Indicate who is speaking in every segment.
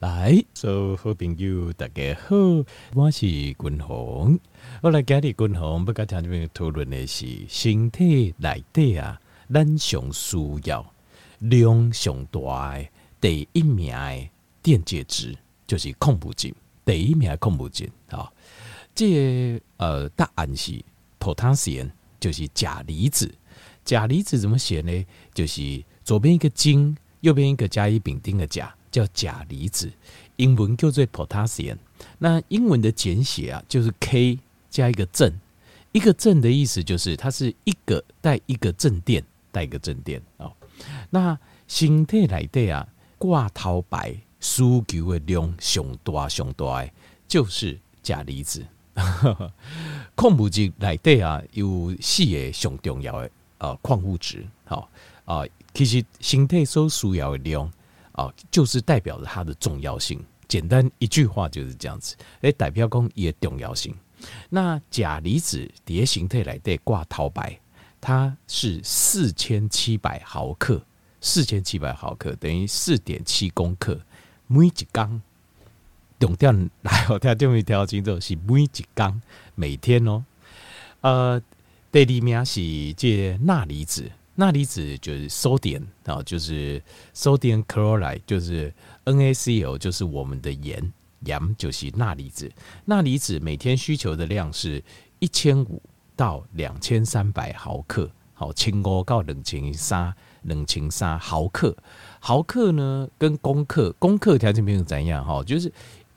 Speaker 1: 来，所有好朋友大家好，我是君鸿。我来今日君鸿要跟听众朋友讨论的是身体内底啊，咱上需要量上大的第一名的电解质，就是矿物质。第一名的矿物质啊，这个、呃答案是脱汤实验就是钾离子。钾离子怎么写呢？就是左边一个金，右边一个甲乙丙丁的甲。叫钾离子，英文叫做 potassium。那英文的简写啊，就是 K 加一个正，一个正的意思就是它是一个带一个正电，带一个正电哦。那身体内底啊，挂头牌需求的量上大上大的，就是钾离子。矿物质内底啊，有四个上重要的啊矿物质，好啊，其实身体所需要的量。啊，就是代表着它的重要性。简单一句话就是这样子，哎，代表讲也重要性。那钾离子叠形态来对挂头牌，它是四千七百毫克，四千七百毫克等于四点七公克，每一缸。重点 来，我听这么一条清楚是每一缸每天哦。呃，第二名是这钠离子。钠离子就是 sodium 啊，就是 sodium chloride，就是 NaCl，就是我们的盐，盐就是钠离子。钠离子每天需求的量是一千五到两千三百毫克，好，千五到两千三，两千三毫克。毫克呢，跟公克，公克条件没有怎样哈，就是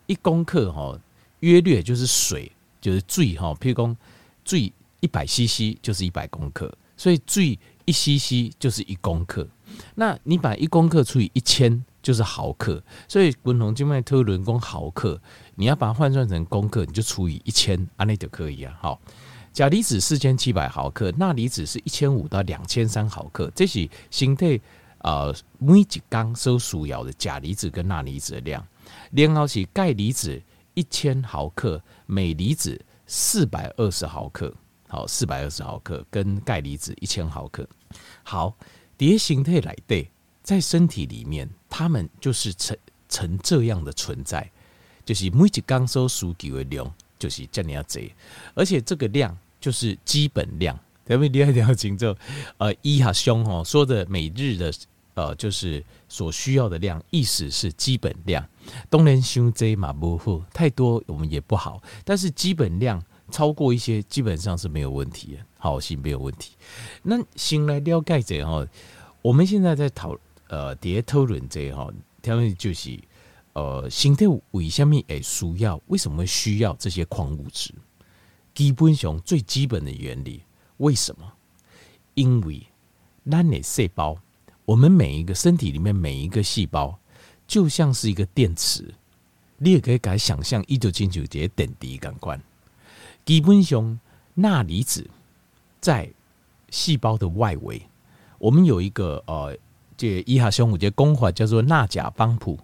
Speaker 1: 一公克哈，约略就是水，就是最哈，譬如说最一百 CC 就是一百公克，所以最。一 cc 就是一公克，那你把一公克除以一千就是毫克，所以滚筒静脉特伦功毫克，你要把它换算成公克，你就除以一千，安内就可以啊。好，钾离子四千七百毫克，钠离子是一千五到两千三毫克，这是身体呃每一缸所需要的钾离子跟钠离子的量。然后是钙离子一千毫克，镁离子四百二十毫克。好，四百二十毫克跟钙离子一千毫克。好，蝶形态来对，在身体里面，它们就是成成这样的存在，就是每一缸所需求的量就是这样子，而且这个量就是基本量。特别厉害，要清楚。呃，一哈兄吼说的每日的呃，就是所需要的量，意思是基本量。当然太多嘛不好，太多我们也不好，但是基本量。超过一些基本上是没有问题的，好，是没有问题。那先来了解这哈，我们现在在讨呃，在讨论这哈，他们就是呃，身体为什么会需要？为什么需要这些矿物质？基本上最基本的原理，为什么？因为咱的细胞，我们每一个身体里面每一个细胞，就像是一个电池，你也可以改想象一九九九节点滴感官。基本上，钠离子在细胞的外围，我们有一个呃，这医学上有个功法叫做钠钾帮浦。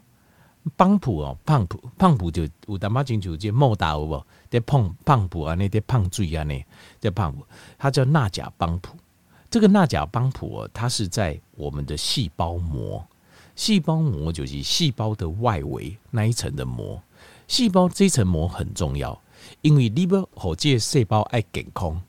Speaker 1: 帮浦哦，帮浦帮浦就有淡薄清楚，这莫大有无？在碰帮浦啊，那在碰水啊，那在帮浦，它叫钠钾帮浦。这个钠钾帮浦哦，它是在我们的细胞膜，细胞膜就是细胞的外围那一层的膜。细胞这层膜很重要。因为你要让这个细胞爱健康，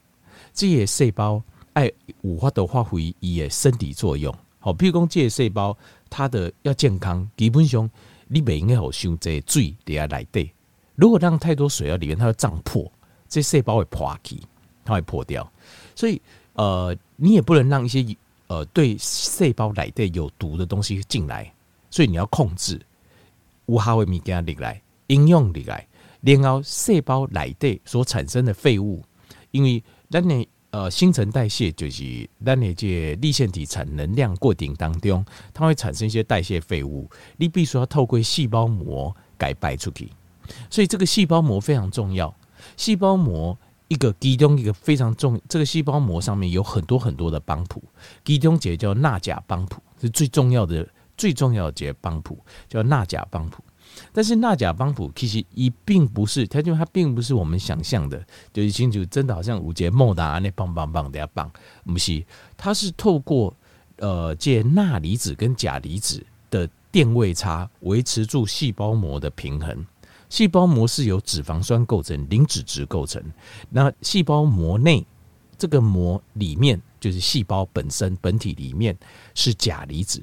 Speaker 1: 这些细胞爱有法度发挥伊的生理作用。好，比如讲这个细胞它的要健康，基本上你不应该好像这水在内底。如果让太多水在里面，它会胀破，这细胞会破起，它会破掉。所以呃，你也不能让一些呃对细胞内底有毒的东西进来。所以你要控制无效的物件进来，应用进来。然后细胞内底所产生的废物，因为咱的呃新陈代谢就是咱的这粒线体产能量过顶当中，它会产生一些代谢废物，你必须要透过细胞膜给排出去。所以这个细胞膜非常重要。细胞膜一个其中一个非常重，这个细胞膜上面有很多很多的帮浦，其中一个叫钠钾帮浦是最重要的最重要的这个帮浦，叫钠钾帮浦。但是钠钾帮浦其实一并不是，它就它并不是我们想象的，就是清楚真的好像五节莫达那棒棒棒的呀棒，不是，它是透过呃借钠离子跟钾离子的电位差，维持住细胞膜的平衡。细胞膜是由脂肪酸构成，磷脂质构成。那细胞膜内这个膜里面，就是细胞本身本体里面是钾离子，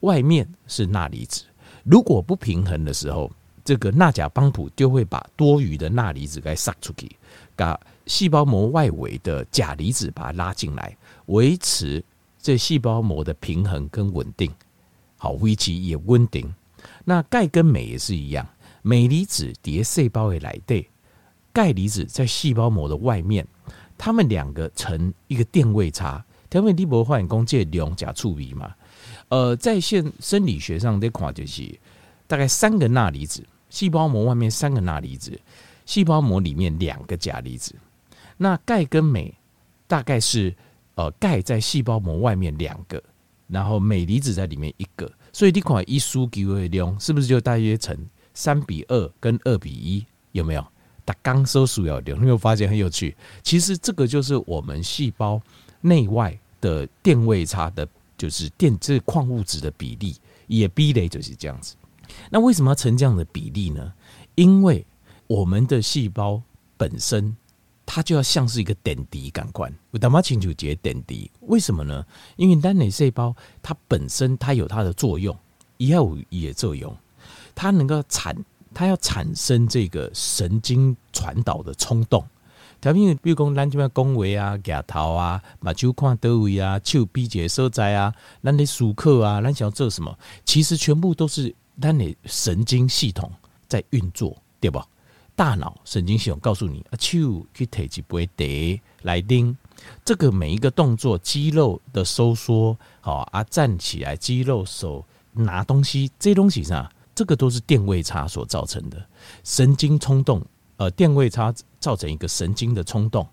Speaker 1: 外面是钠离子。如果不平衡的时候，这个钠钾帮浦就会把多余的钠离子给撒出去，把细胞膜外围的钾离子把它拉进来，维持这细胞膜的平衡跟稳定。好，维持也稳定。那钙跟镁也是一样，镁离子叠细胞的内底，钙离子在细胞膜的外面，它们两个成一个电位差。因为你无发现这两甲处理嘛？呃，在线生理学上，这看就是大概三个钠离子。细胞膜外面三个钠离子，细胞膜里面两个钾离子。那钙跟镁大概是呃钙在细胞膜外面两个，然后镁离子在里面一个。所以这款一输给的量是不是就大约成三比二跟二比一？有没有？它刚收数要量，你有发现很有趣？其实这个就是我们细胞内外的电位差的，就是电这矿物质的比例，也比例就是这样子。那为什么要成这样的比例呢？因为我们的细胞本身，它就要像是一个点滴感官。我他妈清楚解点滴，为什么呢？因为单内细胞它本身它有它的作用，也有也作用，它能够产，它要产生这个神经传导的冲动。条片比如讲，咱这边讲话啊、夹头啊、把手看到位啊、手比这所在啊、咱的舒克啊、咱想要做什么，其实全部都是。咱的神经系统在运作，对吧？大脑神经系统告诉你，啊，手去提起不会得来拎这个每一个动作，肌肉的收缩，好啊，站起来，肌肉手拿东西，这些东西上，这个都是电位差所造成的神经冲动。呃，电位差造成一个神经的冲动，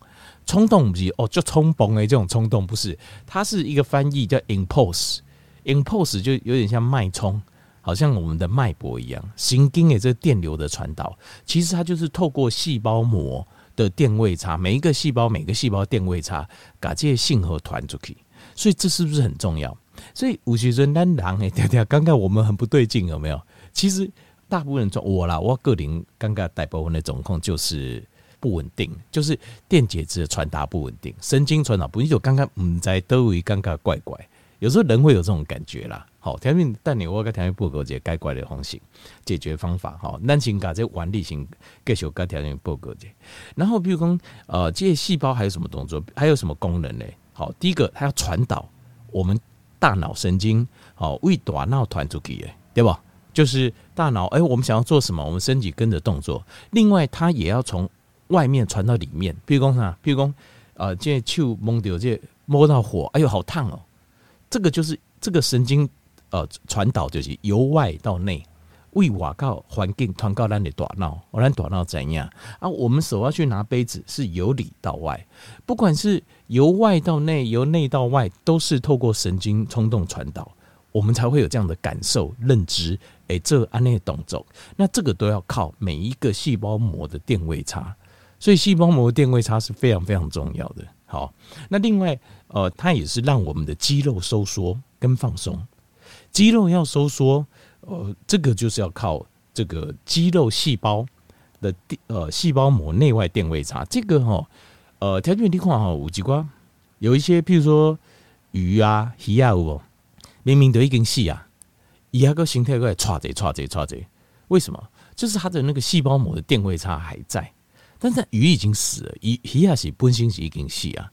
Speaker 1: 冲动不是哦，就冲崩诶，这种冲动不是，它是一个翻译叫 impulse，impulse 就有点像脉冲。好像我们的脉搏一样，神经的这个电流的传导，其实它就是透过细胞膜的电位差，每一个细胞每个细胞电位差，把这些信号传出去。所以这是不是很重要？所以吴学生单狼哎，对对，刚刚我们很不对劲，有没有？其实大部分人我啦，我个人刚刚大部分的状况就是不稳定，就是电解质的传达不稳定，神经传导不稳定。就刚刚唔在都会尴尬怪怪，有时候人会有这种感觉啦。好，条件但你我跟条件报告这该怪的方式解决方法哈，咱先把这完例性继续跟条件报告这，然后比如说呃，这些细胞还有什么动作，还有什么功能呢？好，第一个它要传导我们大脑神经，好为大脑传出去的，对吧？就是大脑哎、我们想要做什么，我们身体跟着动作。另外，它也要从外面传到里面，譬如说啥，譬如说呃，这手摸到这摸到火，哎呦，好烫哦，这个就是这个神经。呃，传导就是由外到内，为瓦告环境传告咱的大脑，我咱大脑怎样啊？我们手要去拿杯子，是由里到外，不管是由外到内，由内到外，都是透过神经冲动传导，我们才会有这样的感受、认知。哎、欸，这按那动作，那这个都要靠每一个细胞膜的电位差，所以细胞膜的电位差是非常非常重要的。好，那另外，呃，它也是让我们的肌肉收缩跟放松。肌肉要收缩，呃，这个就是要靠这个肌肉细胞的电呃细胞膜内外电位差。这个哈，呃，条件地方哈，有几关，有一些，譬如说鱼啊、鱼啊，有明明都已经死啊，伊那个形态在唰着唰着唰着，为什么？就是它的那个细胞膜的电位差还在，但是鱼已经死了，鱼鱼啊是本身是已经死啊。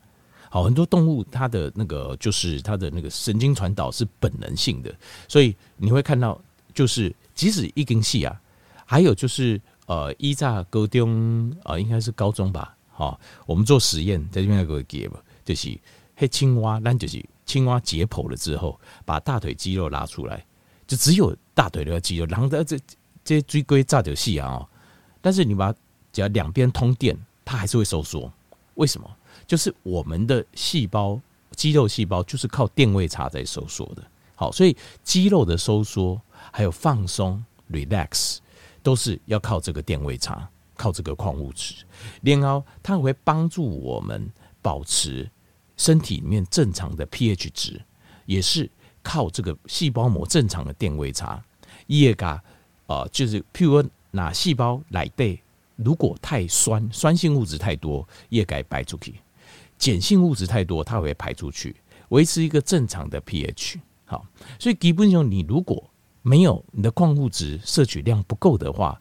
Speaker 1: 好，很多动物它的那个就是它的那个神经传导是本能性的，所以你会看到，就是即使一根细啊，还有就是呃，依在高中呃，应该是高中吧，好，我们做实验在这边那个给吧，就是黑青蛙，那就是青蛙解剖了之后，把大腿肌肉拉出来，就只有大腿的肌肉，然后这这这椎龟炸掉细啊，但是你把它只要两边通电，它还是会收缩，为什么？就是我们的细胞，肌肉细胞就是靠电位差在收缩的。好，所以肌肉的收缩还有放松 （relax） 都是要靠这个电位差，靠这个矿物质。然后它会帮助我们保持身体里面正常的 pH 值，也是靠这个细胞膜正常的电位差。叶嘎啊，就是譬如说，那细胞来对，如果太酸，酸性物质太多，叶该排出去；碱性物质太多，它会排出去，维持一个正常的 pH。好，所以基本上你如果没有你的矿物质摄取量不够的话，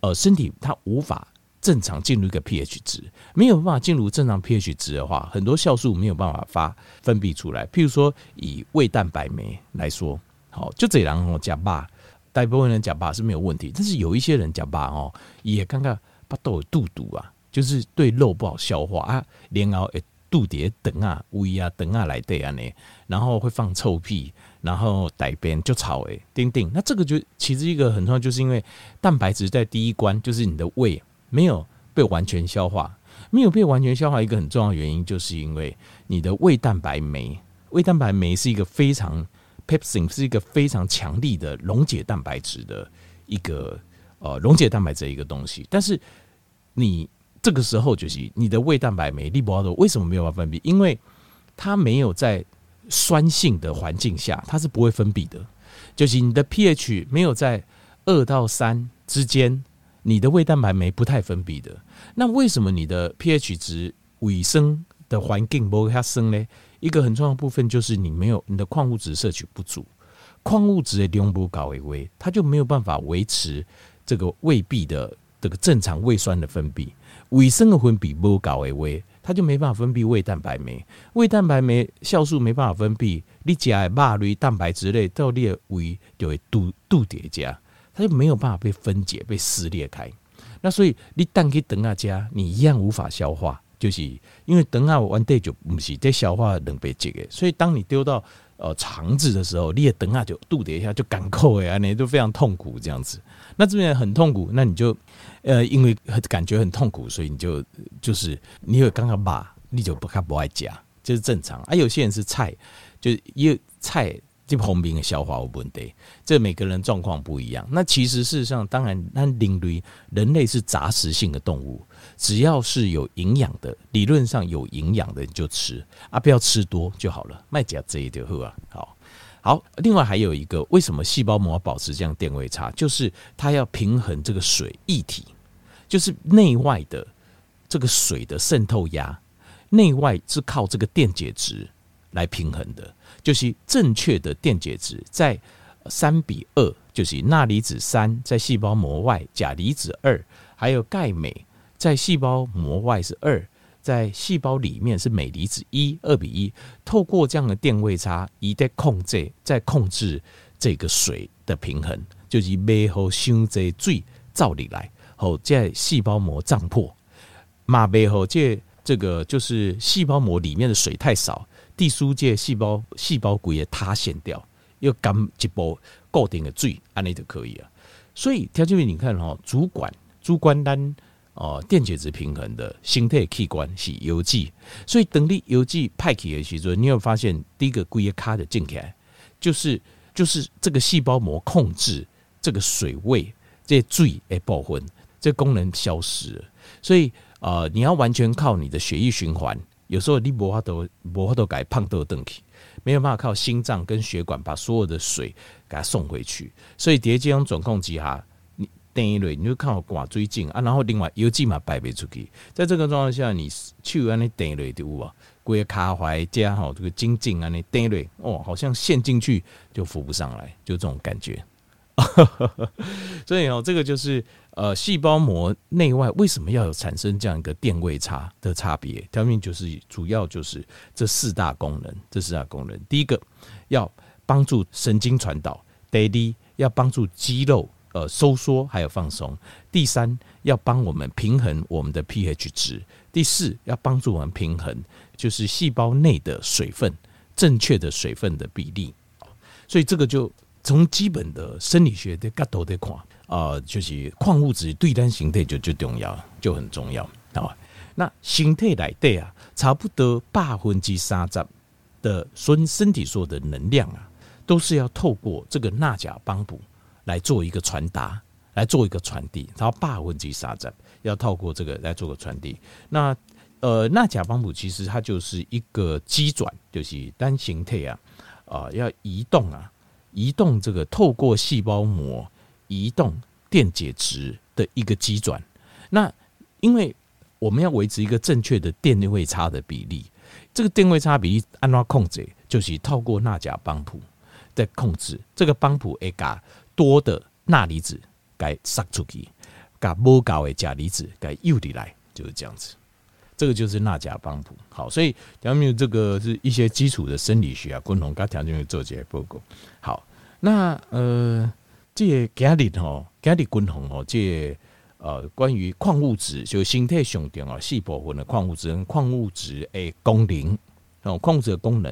Speaker 1: 呃，身体它无法正常进入一个 pH 值，没有办法进入正常 pH 值的话，很多酵素没有办法发分泌出来。譬如说，以胃蛋白酶来说，好，就这样哦，假巴，大部分人假巴是没有问题，但是有一些人假巴哦，也刚刚巴都有肚肚啊，就是对肉不好消化啊，连熬诶肚底等啊胃啊等啊来对啊呢，然后会放臭屁。然后改边就炒诶，丁丁，那这个就其实一个很重要，就是因为蛋白质在第一关，就是你的胃没有被完全消化，没有被完全消化，一个很重要的原因，就是因为你的胃蛋白酶，胃蛋白酶是一个非常 pepsin 是一个非常强力的溶解蛋白质的一个呃溶解蛋白质的一个东西，但是你这个时候就是你的胃蛋白酶利博多为什么没有办法分泌？因为它没有在。酸性的环境下，它是不会分泌的。就是你的 pH 没有在二到三之间，你的胃蛋白酶不太分泌的。那为什么你的 pH 值尾声的环境不会它升呢？一个很重要的部分就是你没有你的矿物质摄取不足，矿物质的量不高为微，它就没有办法维持这个胃壁的这个正常胃酸的分泌。尾声的分泌不高为微。它就没办法分泌胃蛋白酶，胃蛋白酶酵素没办法分泌，你吃的肉类蛋白质类到你的胃就会肚肚叠加，它就没有办法被分解、被撕裂开。那所以你蛋去等下加，你一样无法消化，就是因为等下完蛋就不是在消化能被解的。所以当你丢到呃肠子的时候，你也等下就肚底一下就干扣哎，你都非常痛苦这样子。那这边很痛苦，那你就。呃，因为感觉很痛苦，所以你就就是你有刚刚把，你就不看不爱夹，这、就是正常。啊，有些人是菜，就因为菜这方面的消化有问题，这每个人状况不一样。那其实事实上，当然，那人类人类是杂食性的动物，只要是有营养的，理论上有营养的你就吃啊，不要吃多就好了。卖假这一点好啊，好。好，另外还有一个，为什么细胞膜保持这样电位差？就是它要平衡这个水液体，就是内外的这个水的渗透压，内外是靠这个电解质来平衡的。就是正确的电解质在三比二，就是钠离子三在细胞膜外，钾离子二，还有钙镁在细胞膜外是二。在细胞里面是镁离子一二比一，透过这样的电位差，一在控制，在控制这个水的平衡，就是背后伤这水照理来，后在细胞膜胀破，马背后这这个就是细胞膜里面的水太少，地书界细胞细胞骨也塌陷掉，又干一波固定的水，安尼就可以了。所以条件你看哈，主管主管单。哦，电解质平衡的心态器官是邮寄，所以等你邮寄派去的时候，你有发现第一个龟也卡的进来，就是就是这个细胞膜控制这个水位这水诶部分，这功能消失了。所以呃，你要完全靠你的血液循环，有时候你无法都无法都改胖豆登去，没有办法靠心脏跟血管把所有的水给它送回去。所以叠这种总控机哈。电一类，你就看我挂水井啊，然后另外邮寄嘛排不出去，在这个状况下，你去安尼电一类的有啊，规个卡怀加好这个精进安尼电一类哦，好像陷进去就浮不上来，就这种感觉。所以哦，这个就是呃，细胞膜内外为什么要有产生这样一个电位差的差别？条件就是主要就是这四大功能，这四大功能，第一个要帮助神经传导，第二要帮助肌肉。呃，收缩还有放松。第三，要帮我们平衡我们的 pH 值。第四，要帮助我们平衡，就是细胞内的水分，正确的水分的比例。所以这个就从基本的生理学的角度来看，啊、就是矿物质对单形态就就重要，就很重要啊。那形态来对啊，差不多八分之三十的身身体所有的能量啊，都是要透过这个钠钾帮补。来做一个传达，来做一个传递，然后八分之三十要透过这个来做个传递。那呃，钠钾帮补其实它就是一个机转，就是单形态啊，啊、要移动啊，移动这个透过细胞膜移动电解质的一个机转。那因为我们要维持一个正确的电位差的比例，这个电位差比例按照控制，就是透过钠钾帮浦在控制这个帮浦，会把多的钠离子给杀出去，把不够的钾离子给诱离来，就是这样子。这个就是钠钾帮浦。好，所以下面这个是一些基础的生理学啊，共同跟条件做些报告。好，那呃，这个今日吼，今日共同哦，这。呃，关于矿物质，就身体上重要四部分的矿物质跟矿物质诶功能哦，矿物质的功能，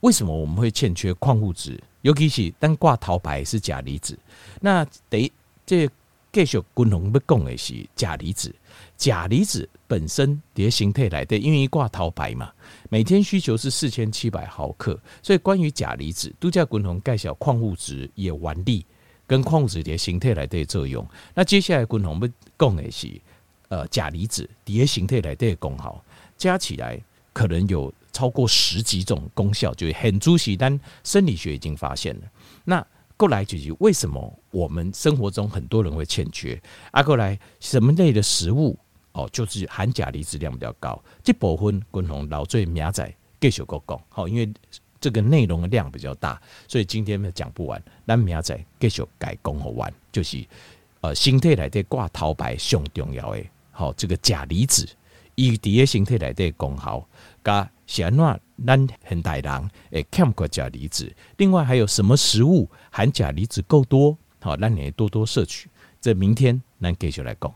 Speaker 1: 为什么我们会欠缺矿物质？尤其是当挂头牌是钾离子，那得这继续共同要讲的是钾离子。钾离子本身的形态来的，因为一挂头牌嘛，每天需求是四千七百毫克，所以关于钾离子，都叫共同介绍矿物质也原理。跟矿物质的形态来的作用，那接下来共同要讲的是，呃，钾离子的形态来的功效，加起来可能有超过十几种功效，就很主席，但生理学已经发现了。那过来就是为什么我们生活中很多人会欠缺？啊，过来什么类的食物哦，就是含钾离子量比较高，这部分共同老最明仔继续个讲，好，因为。这个内容的量比较大，所以今天讲不完。咱明仔继续改讲好完，就是呃，身体内底挂头牌上重要的，好，这个钾离子，伊伫个身体内底功效，加是安怎咱现代人诶欠过钾离子。另外还有什么食物含钾离子够多？好，咱也多多摄取。这明天咱继续来讲。